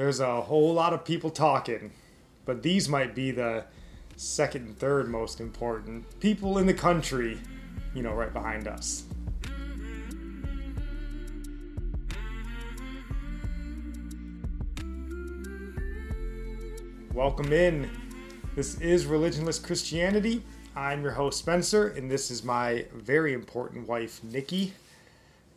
there's a whole lot of people talking, but these might be the second and third most important people in the country, you know, right behind us. Welcome in. This is Religionless Christianity. I'm your host, Spencer, and this is my very important wife, Nikki.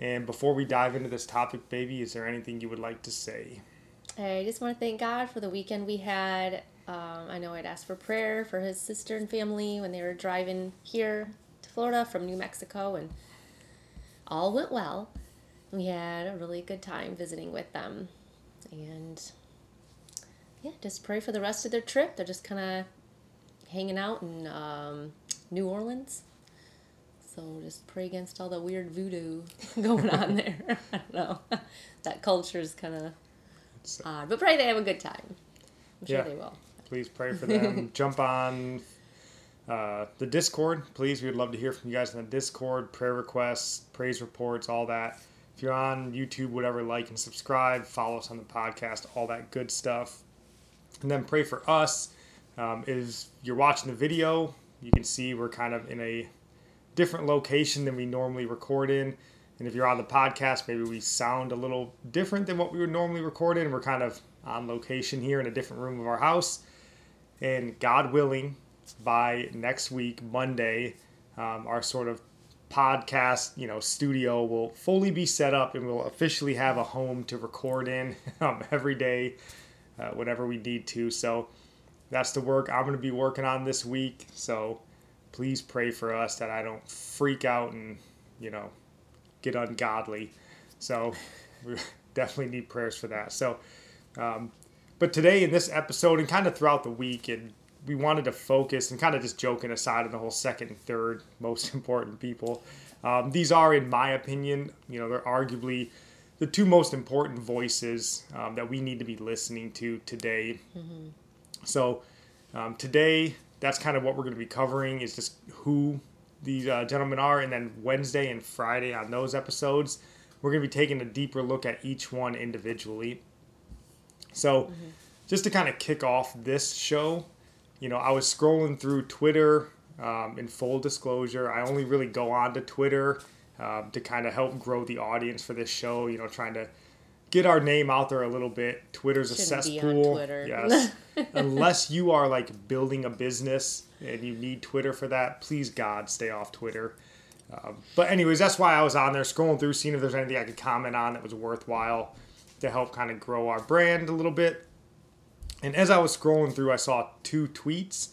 And before we dive into this topic, baby, is there anything you would like to say? I just want to thank God for the weekend we had. Um, I know I'd asked for prayer for his sister and family when they were driving here to Florida from New Mexico, and all went well. We had a really good time visiting with them. And yeah, just pray for the rest of their trip. They're just kind of hanging out in um, New Orleans. So just pray against all the weird voodoo going on there. I don't know. that culture is kind of odd, but pray they have a good time. I'm sure Yeah. they will. Please pray for them. Jump on uh, the Discord, please. We'd love to hear from you guys on the Discord. Prayer requests, praise reports, all that. If you're on YouTube, whatever, like and subscribe. Follow us on the podcast, all that good stuff. And then pray for us. Um, is you're watching the video, you can see we're kind of in a different location than we normally record in. And if you're on the podcast, maybe we sound a little different than what we would normally record in. We're kind of on location here in a different room of our house. And God willing, by next week, Monday, um, our sort of podcast, you know, studio will fully be set up and we'll officially have a home to record in um, every day, uh, whenever we need to. So that's the work I'm going to be working on this week. So please pray for us that I don't freak out and, you know, get ungodly. So we definitely need prayers for that. So, um, but today in this episode and kind of throughout the week, and we wanted to focus and kind of just joking aside on the whole second and third most important people. Um, these are, in my opinion, you know, they're arguably the two most important voices um, that we need to be listening to today. So um, today, that's kind of what we're going to be covering is just who these uh, gentlemen are, and then Wednesday and Friday on those episodes, we're going to be taking a deeper look at each one individually. So, just to kind of kick off this show, you know, I was scrolling through Twitter. Um, in full disclosure, I only really go on to Twitter um, to kind of help grow the audience for this show. You know, trying to get our name out there a little bit. Twitter's a Shouldn't on cesspool. Twitter. Yes. Unless you are like building a business and you need Twitter for that, please God, stay off Twitter. Um, but anyways, that's why I was on there scrolling through, seeing if there's anything I could comment on that was worthwhile to help kind of grow our brand a little bit. And as I was scrolling through, I saw two tweets,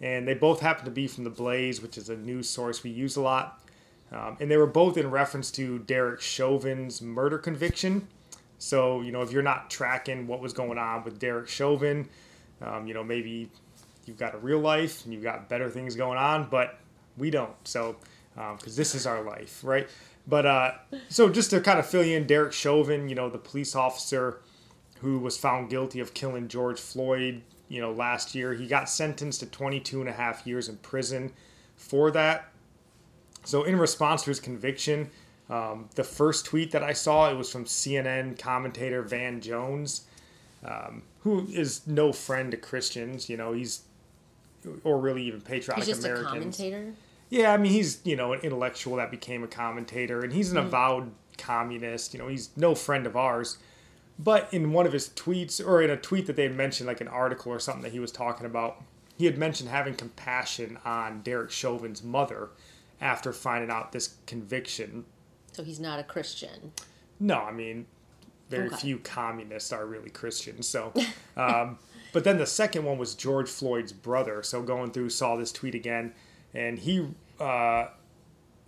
and they both happened to be from the Blaze, which is a news source we use a lot. Um, and they were both in reference to Derek Chauvin's murder conviction. So, you know, if you're not tracking what was going on with Derek Chauvin, um, you know, maybe you've got a real life and you've got better things going on, but we don't. So, because this is our life, right? But uh, so just to kind of fill you in, Derek Chauvin, you know, the police officer who was found guilty of killing George Floyd, you know, last year, he got sentenced to 22 and a half years in prison for that. So, in response to his conviction, um, the first tweet that I saw it was from CNN commentator Van Jones, um, who is no friend to Christians. You know, he's or really even patriotic He's just Americans. a commentator. Yeah, I mean, he's, you know, an intellectual that became a commentator, and he's an Mm. avowed communist. You know, he's no friend of ours. But in one of his tweets, or in a tweet that they had mentioned, like an article or something that he was talking about, he had mentioned having compassion on Derek Chauvin's mother after finding out this conviction. So he's not a Christian. No, I mean, very Okay. few communists are really Christians. So, um, but then the second one was George Floyd's brother. So going through, saw this tweet again, and he, uh,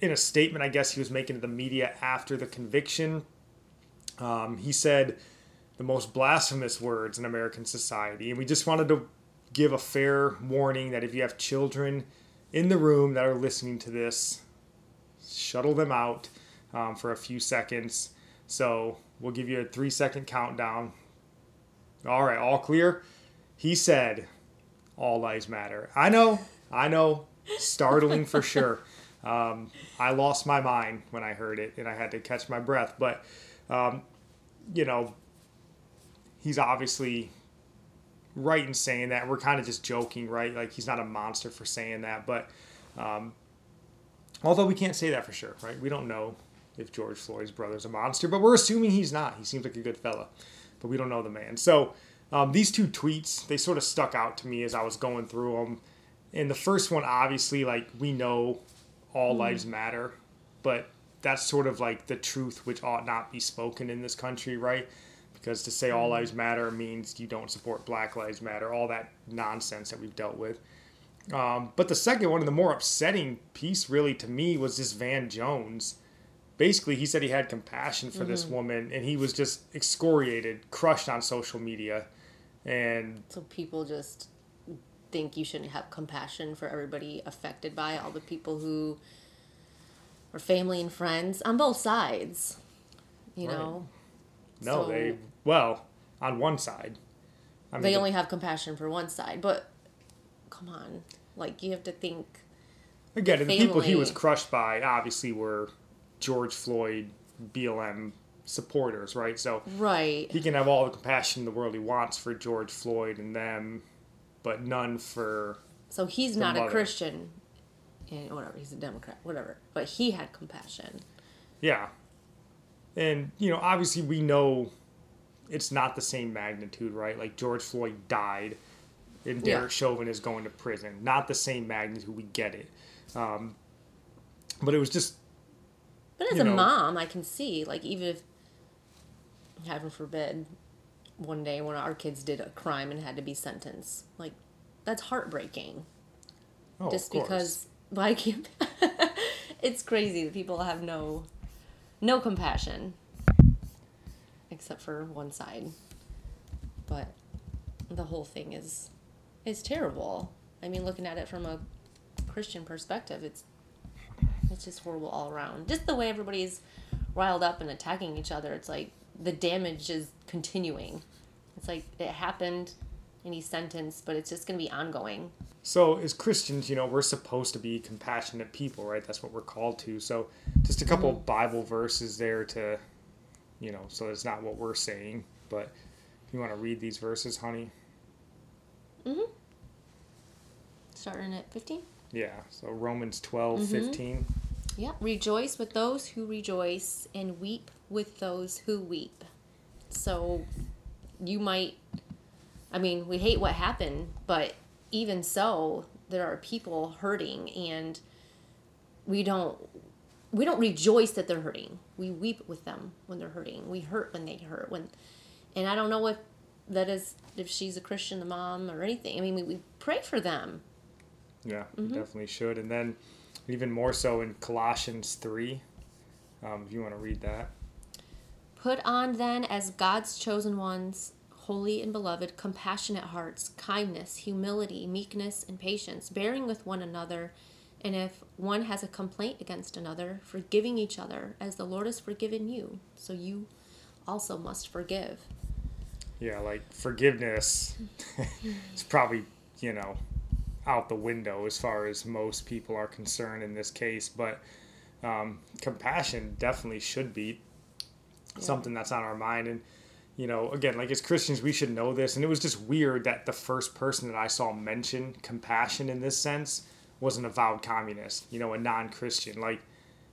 in a statement, I guess he was making to the media after the conviction, um, he said the most blasphemous words in American society, and we just wanted to give a fair warning that if you have children in the room that are listening to this, shuttle them out um, for a few seconds. So we'll give you a three second countdown. All right, all clear. He said, "All lives matter." I know, I know, startling for sure. Um, I lost my mind when I heard it, and I had to catch my breath. But um, you know, he's obviously right in saying that. We're kind of just joking, right? Like he's not a monster for saying that, but um, although we can't say that for sure, right? We don't know if George Floyd's brother's a monster, but we're assuming he's not. He seems like a good fella, but we don't know the man. So um, these two tweets they sort of stuck out to me as I was going through them. And the first one, obviously, like we know all mm. lives matter, but that's sort of like the truth which ought not be spoken in this country, right? Because to say all mm-hmm. lives matter means you don't support Black Lives Matter, all that nonsense that we've dealt with. Um, but the second one, and the more upsetting piece, really to me, was this Van Jones. Basically, he said he had compassion for mm-hmm. this woman, and he was just excoriated, crushed on social media, and so people just think you shouldn't have compassion for everybody affected by all the people who or family and friends on both sides. You right. know. No, so they well on one side. I mean, they only have compassion for one side, but come on, like you have to think. Again, the, the people he was crushed by obviously were George Floyd, BLM supporters, right? So right, he can have all the compassion in the world he wants for George Floyd and them, but none for. So he's not mother. a Christian and whatever he's a Democrat, whatever. But he had compassion. Yeah, and you know, obviously, we know it's not the same magnitude, right? Like George Floyd died, and Derek yeah. Chauvin is going to prison. Not the same magnitude. We get it, um, but it was just. But as a know, mom, I can see like even if, heaven forbid, one day one of our kids did a crime and had to be sentenced, like that's heartbreaking. Oh, just because like it's crazy that people have no no compassion except for one side. But the whole thing is is terrible. I mean looking at it from a christian perspective it's it's just horrible all around just the way everybody's riled up and attacking each other it's like the damage is continuing it's like it happened and he's sentenced but it's just going to be ongoing so, as Christians, you know, we're supposed to be compassionate people, right? That's what we're called to. So, just a couple mm-hmm. Bible verses there to, you know, so it's not what we're saying, but if you want to read these verses, honey. Mhm. Starting at 15? Yeah. So, Romans 12, mm-hmm. 15. Yeah. Rejoice with those who rejoice and weep with those who weep. So, you might, I mean, we hate what happened, but even so, there are people hurting and we don't we don't rejoice that they're hurting. We weep with them when they're hurting. We hurt when they hurt. When, and I don't know if that is if she's a Christian, the mom or anything. I mean, we, we pray for them. Yeah, mm-hmm. definitely should. And then even more so in Colossians three, um, if you want to read that. Put on then as God's chosen ones, holy and beloved, compassionate hearts, kindness, humility, meekness, and patience, bearing with one another. And if one has a complaint against another, forgiving each other as the Lord has forgiven you. So you also must forgive. Yeah, like forgiveness is probably, you know, out the window as far as most people are concerned in this case. But um, compassion definitely should be yeah. something that's on our mind. And you know, again, like as Christians, we should know this. And it was just weird that the first person that I saw mention compassion in this sense was an avowed communist, you know, a non Christian. Like,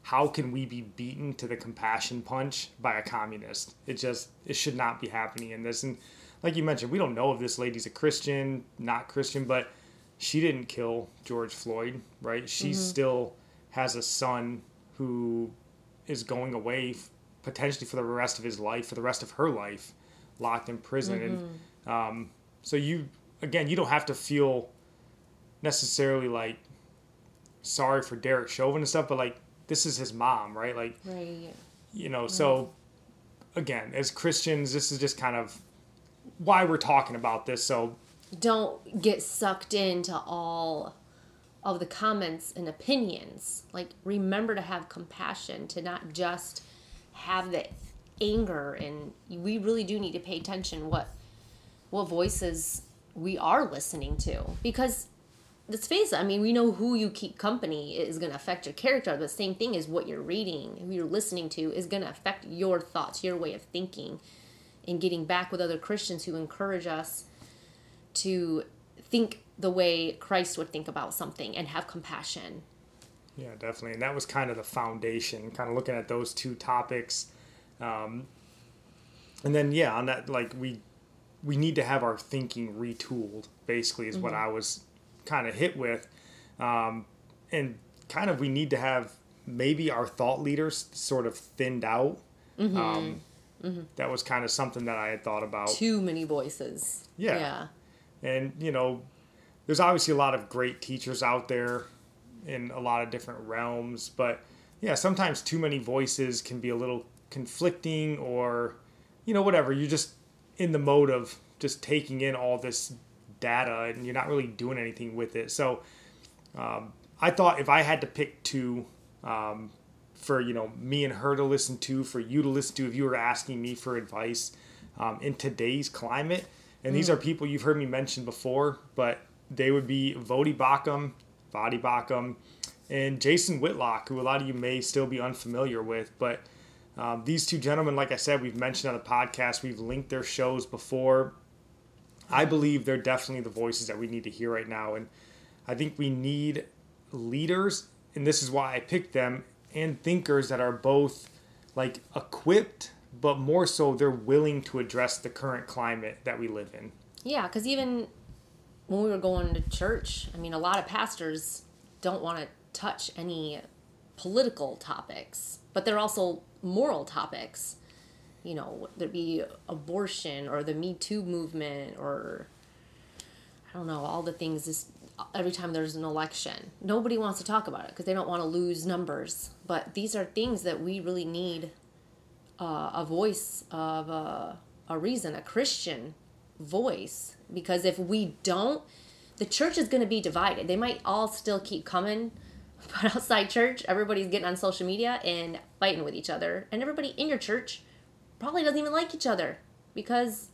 how can we be beaten to the compassion punch by a communist? It just, it should not be happening in this. And like you mentioned, we don't know if this lady's a Christian, not Christian, but she didn't kill George Floyd, right? She mm-hmm. still has a son who is going away potentially for the rest of his life, for the rest of her life, locked in prison. Mm-hmm. And um, so you, again, you don't have to feel necessarily like sorry for Derek Chauvin and stuff, but like this is his mom, right? Like, right. you know, right. so again, as Christians, this is just kind of why we're talking about this. So don't get sucked into all of the comments and opinions. Like, remember to have compassion, to not just have the anger and we really do need to pay attention what what voices we are listening to because let's face it i mean we know who you keep company is going to affect your character the same thing is what you're reading who you're listening to is going to affect your thoughts your way of thinking and getting back with other Christians who encourage us to think the way Christ would think about something and have compassion. Yeah, definitely. And that was kind of the foundation, kind of looking at those two topics. Um, and then, yeah, on that, like, we we need to have our thinking retooled, basically, is mm-hmm. what I was kind of hit with. Um, and kind of, we need to have maybe our thought leaders sort of thinned out. Mm-hmm. Um, mm-hmm. That was kind of something that I had thought about. Too many voices. Yeah. Yeah. And, you know, there's obviously a lot of great teachers out there in a lot of different realms, but yeah, sometimes too many voices can be a little conflicting or, you know, whatever. You're just in the mode of just taking in all this data and you're not really doing anything with it. So um, I thought if I had to pick two um, for, you know, me and her to listen to, for you to listen to, if you were asking me for advice um, in today's climate, and mm. these are people you've heard me mention before, but they would be Voddie Baucham, Voddie Baucham, and Jason Whitlock, who a lot of you may still be unfamiliar with. But um, these two gentlemen, like I said, we've mentioned on the podcast, we've linked their shows before. I believe they're definitely the voices that we need to hear right now. And I think we need leaders, and this is why I picked them, and thinkers that are both like equipped, but more so they're willing to address the current climate that we live in. Yeah, because even when we were going to church, I mean, a lot of pastors don't want to touch any political topics, but they're also moral topics. You know, there'd be abortion or the Me Too movement or I don't know, all the things this every time there's an election. Nobody wants to talk about it because they don't want to lose numbers. But these are things that we really need uh, a voice of a, a reason, a Christian voice. Because if we don't the church is going to be divided. They might all still keep coming but outside church. Everybody's getting on social media and fighting with each other. And everybody in your church probably doesn't even like each other because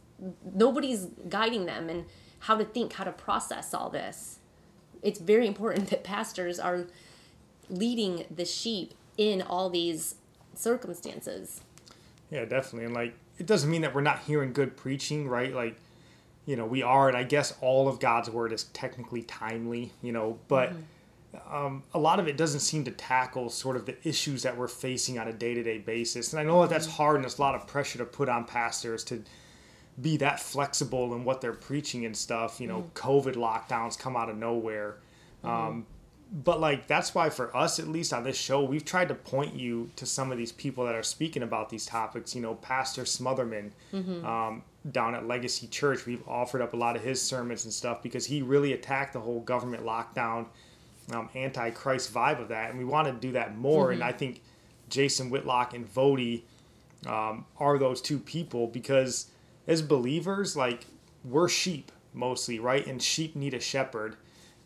nobody's guiding them and how to think how to process all this. It's very important that pastors are leading the sheep in all these circumstances yeah definitely and like it doesn't mean that we're not hearing good preaching right like you know we are and i guess all of god's word is technically timely you know but mm-hmm. um, a lot of it doesn't seem to tackle sort of the issues that we're facing on a day-to-day basis and i know that that's mm-hmm. hard and there's a lot of pressure to put on pastors to be that flexible in what they're preaching and stuff you know mm-hmm. covid lockdowns come out of nowhere mm-hmm. But like that's why for us at least on this show we've tried to point you to some of these people that are speaking about these topics you know pastor smotherman mm-hmm. um, down at legacy church we've offered up a lot of his sermons and stuff because he really attacked the whole government lockdown um, anti-christ vibe of that and we want to do that more mm-hmm. and i think jason whitlock and Voddie um, are those two people because as believers like we're sheep mostly right and sheep need a shepherd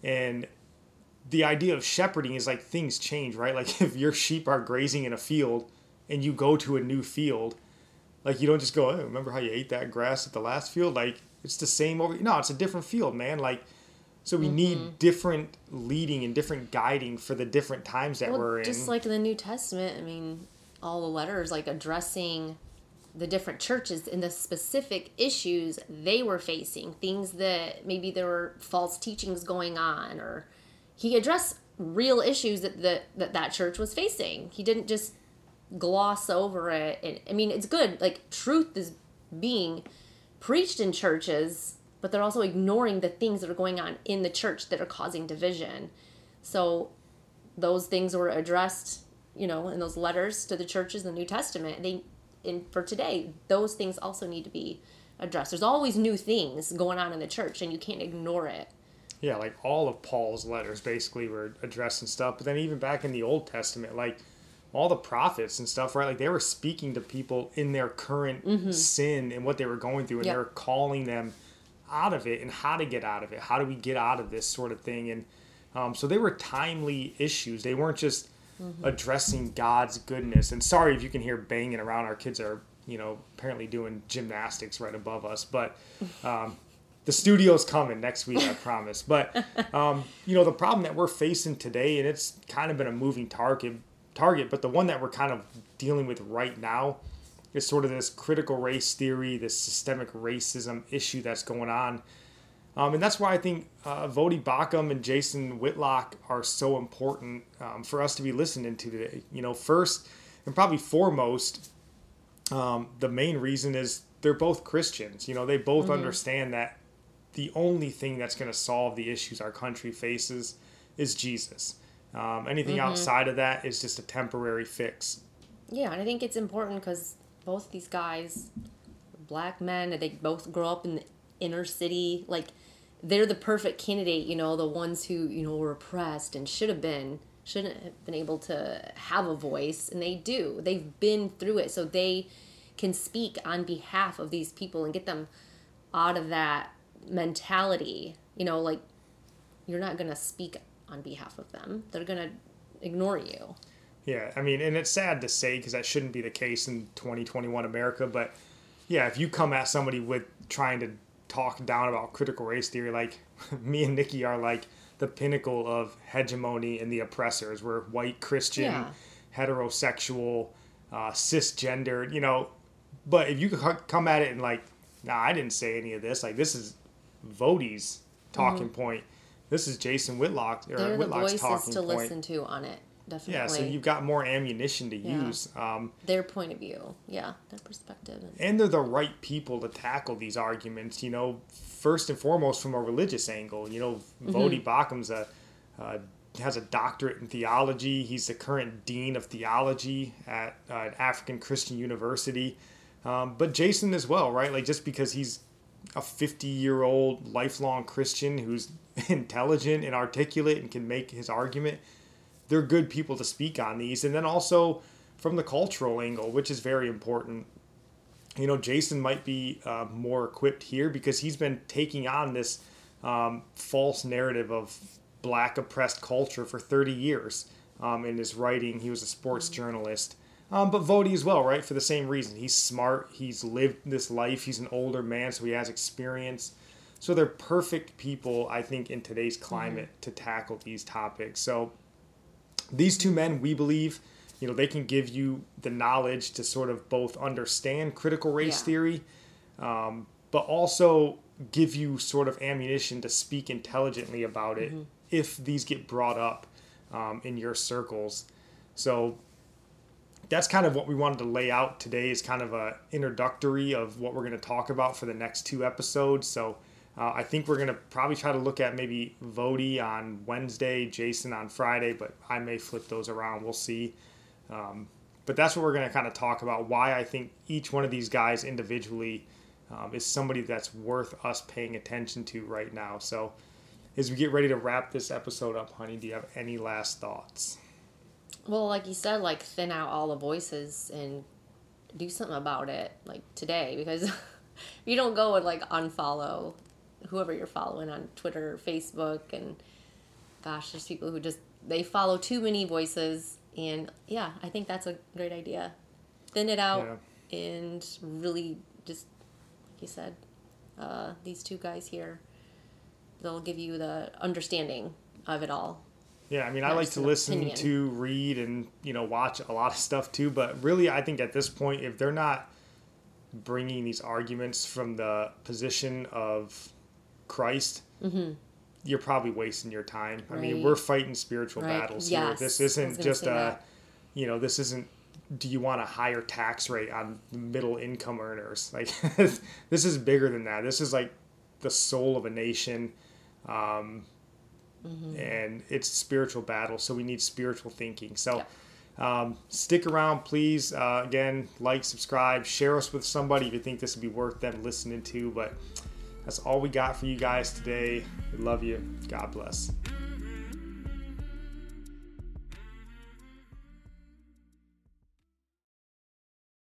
and the idea of shepherding is like things change, right? Like if your sheep are grazing in a field and you go to a new field, like you don't just go, oh, remember how you ate that grass at the last field? Like it's the same over. No, it's a different field, man. Like so we mm-hmm. need different leading and different guiding for the different times that well, we're in. Just like in the New Testament, I mean, all the letters like addressing the different churches and the specific issues they were facing, things that maybe there were false teachings going on or he addressed real issues that that that, that church was facing. He didn't just gloss over it. And, I mean, it's good. Like truth is being preached in churches, but they're also ignoring the things that are going on in the church that are causing division. So those things were addressed, you know, in those letters to the churches in the New Testament. They in for today, those things also need to be addressed. There's always new things going on in the church and you can't ignore it yeah, like all of Paul's letters basically were addressing stuff. But then even back in the Old Testament, like all the prophets and stuff, right? Like they were speaking to people in their current mm-hmm. sin and what they were going through, and yep. they were calling them out of it and how to get out of it. How do we get out of this sort of thing? And um, so they were timely issues. They weren't just mm-hmm. addressing God's goodness. And sorry if you can hear banging around. Our kids are, you know, apparently doing gymnastics right above us, but. Um, the studio's coming next week, I promise. But um, you know, the problem that we're facing today, and it's kind of been a moving target, target, but the one that we're kind of dealing with right now is sort of this critical race theory, this systemic racism issue that's going on. Um, and that's why I think uh, Voddie Baucham and Jason Whitlock are so important um, for us to be listening to today. You know, first and probably foremost, um, the main reason is they're both Christians. You know, they both mm-hmm. understand that the only thing that's going to solve the issues our country faces is Jesus. Um, anything mm-hmm. outside of that is just a temporary fix. Yeah, and I think it's important because both these guys, black men, they both grow up in the inner city. Like, they're the perfect candidate, you know, the ones who, you know, were oppressed and should have been, shouldn't have been able to have a voice. And they do. They've been through it. So they can speak on behalf of these people and get them out of that mentality. You know, like, you're not going to speak on behalf of them. They're going to ignore you. Yeah, I mean, and it's sad to say because that shouldn't be the case in 2021 America, but yeah, if you come at somebody with trying to talk down about critical race theory, like me and Nikki are like the pinnacle of hegemony and the oppressors. We're white Christian, yeah. heterosexual, uh, cisgendered, you know. But if you come at it and like, nah, I didn't say any of this. Like this is Voddie's talking mm-hmm. point this is Jason Whitlock or They're Whitlock's the voices to point. listen to on it. Definitely. Yeah, so you've got more ammunition to yeah. use. Um, their point of view, yeah, their perspective. And they're the right people to tackle these arguments. You know, first and foremost from a religious angle. You know, mm-hmm. Voddie Baucham's a uh, has a doctorate in theology. He's the current dean of theology at uh, an African Christian university. Um, but Jason as well, right? Like just because he's a 50 year old lifelong Christian who's intelligent and articulate and can make his argument, they're good people to speak on these. And then also from the cultural angle, which is very important. You know, Jason might be uh, more equipped here because he's been taking on this um, false narrative of black oppressed culture for 30 years um, in his writing. He was a sports journalist. Um, but Voddie as well, right? For the same reason. He's smart. He's lived this life. He's an older man, so he has experience. So they're perfect people, I think, in today's climate mm-hmm. to tackle these topics. So these two men, we believe, you know, they can give you the knowledge to sort of both understand critical race yeah. theory, um, but also give you sort of ammunition to speak intelligently about it mm-hmm. if these get brought up um, in your circles. So that's kind of what we wanted to lay out today is kind of a introductory of what we're going to talk about for the next two episodes. So uh, I think we're going to probably try to look at maybe Voddie on Wednesday, Jason on Friday, but I may flip those around. We'll see. Um, but that's what we're going to kind of talk about why I think each one of these guys individually um, is somebody that's worth us paying attention to right now. So as we get ready to wrap this episode up, honey, do you have any last thoughts? Well, like you said, like thin out all the voices and do something about it, like today, because you don't go and like unfollow whoever you're following on Twitter, Facebook, and gosh, there's people who just they follow too many voices, and yeah, I think that's a great idea. Thin it out yeah. and really just, like you said, uh, these two guys here, they'll give you the understanding of it all yeah, I mean, I like to listen opinion. to, read, and you know, watch a lot of stuff too. But really, I think at this point, if they're not bringing these arguments from the position of Christ, mm-hmm. you're probably wasting your time. Right. I mean, we're fighting spiritual right. battles yes. here. This isn't just a, that. you know, this isn't. Do you want a higher tax rate on middle income earners? Like, this is bigger than that. This is like the soul of a nation. Um, mm-hmm. and it's spiritual battle. So we need spiritual thinking. So. Yeah. Um, stick around, please. Uh, again, like, subscribe, share us with somebody if you think this would be worth them listening to. But that's all we got for you guys today. We love you. God bless.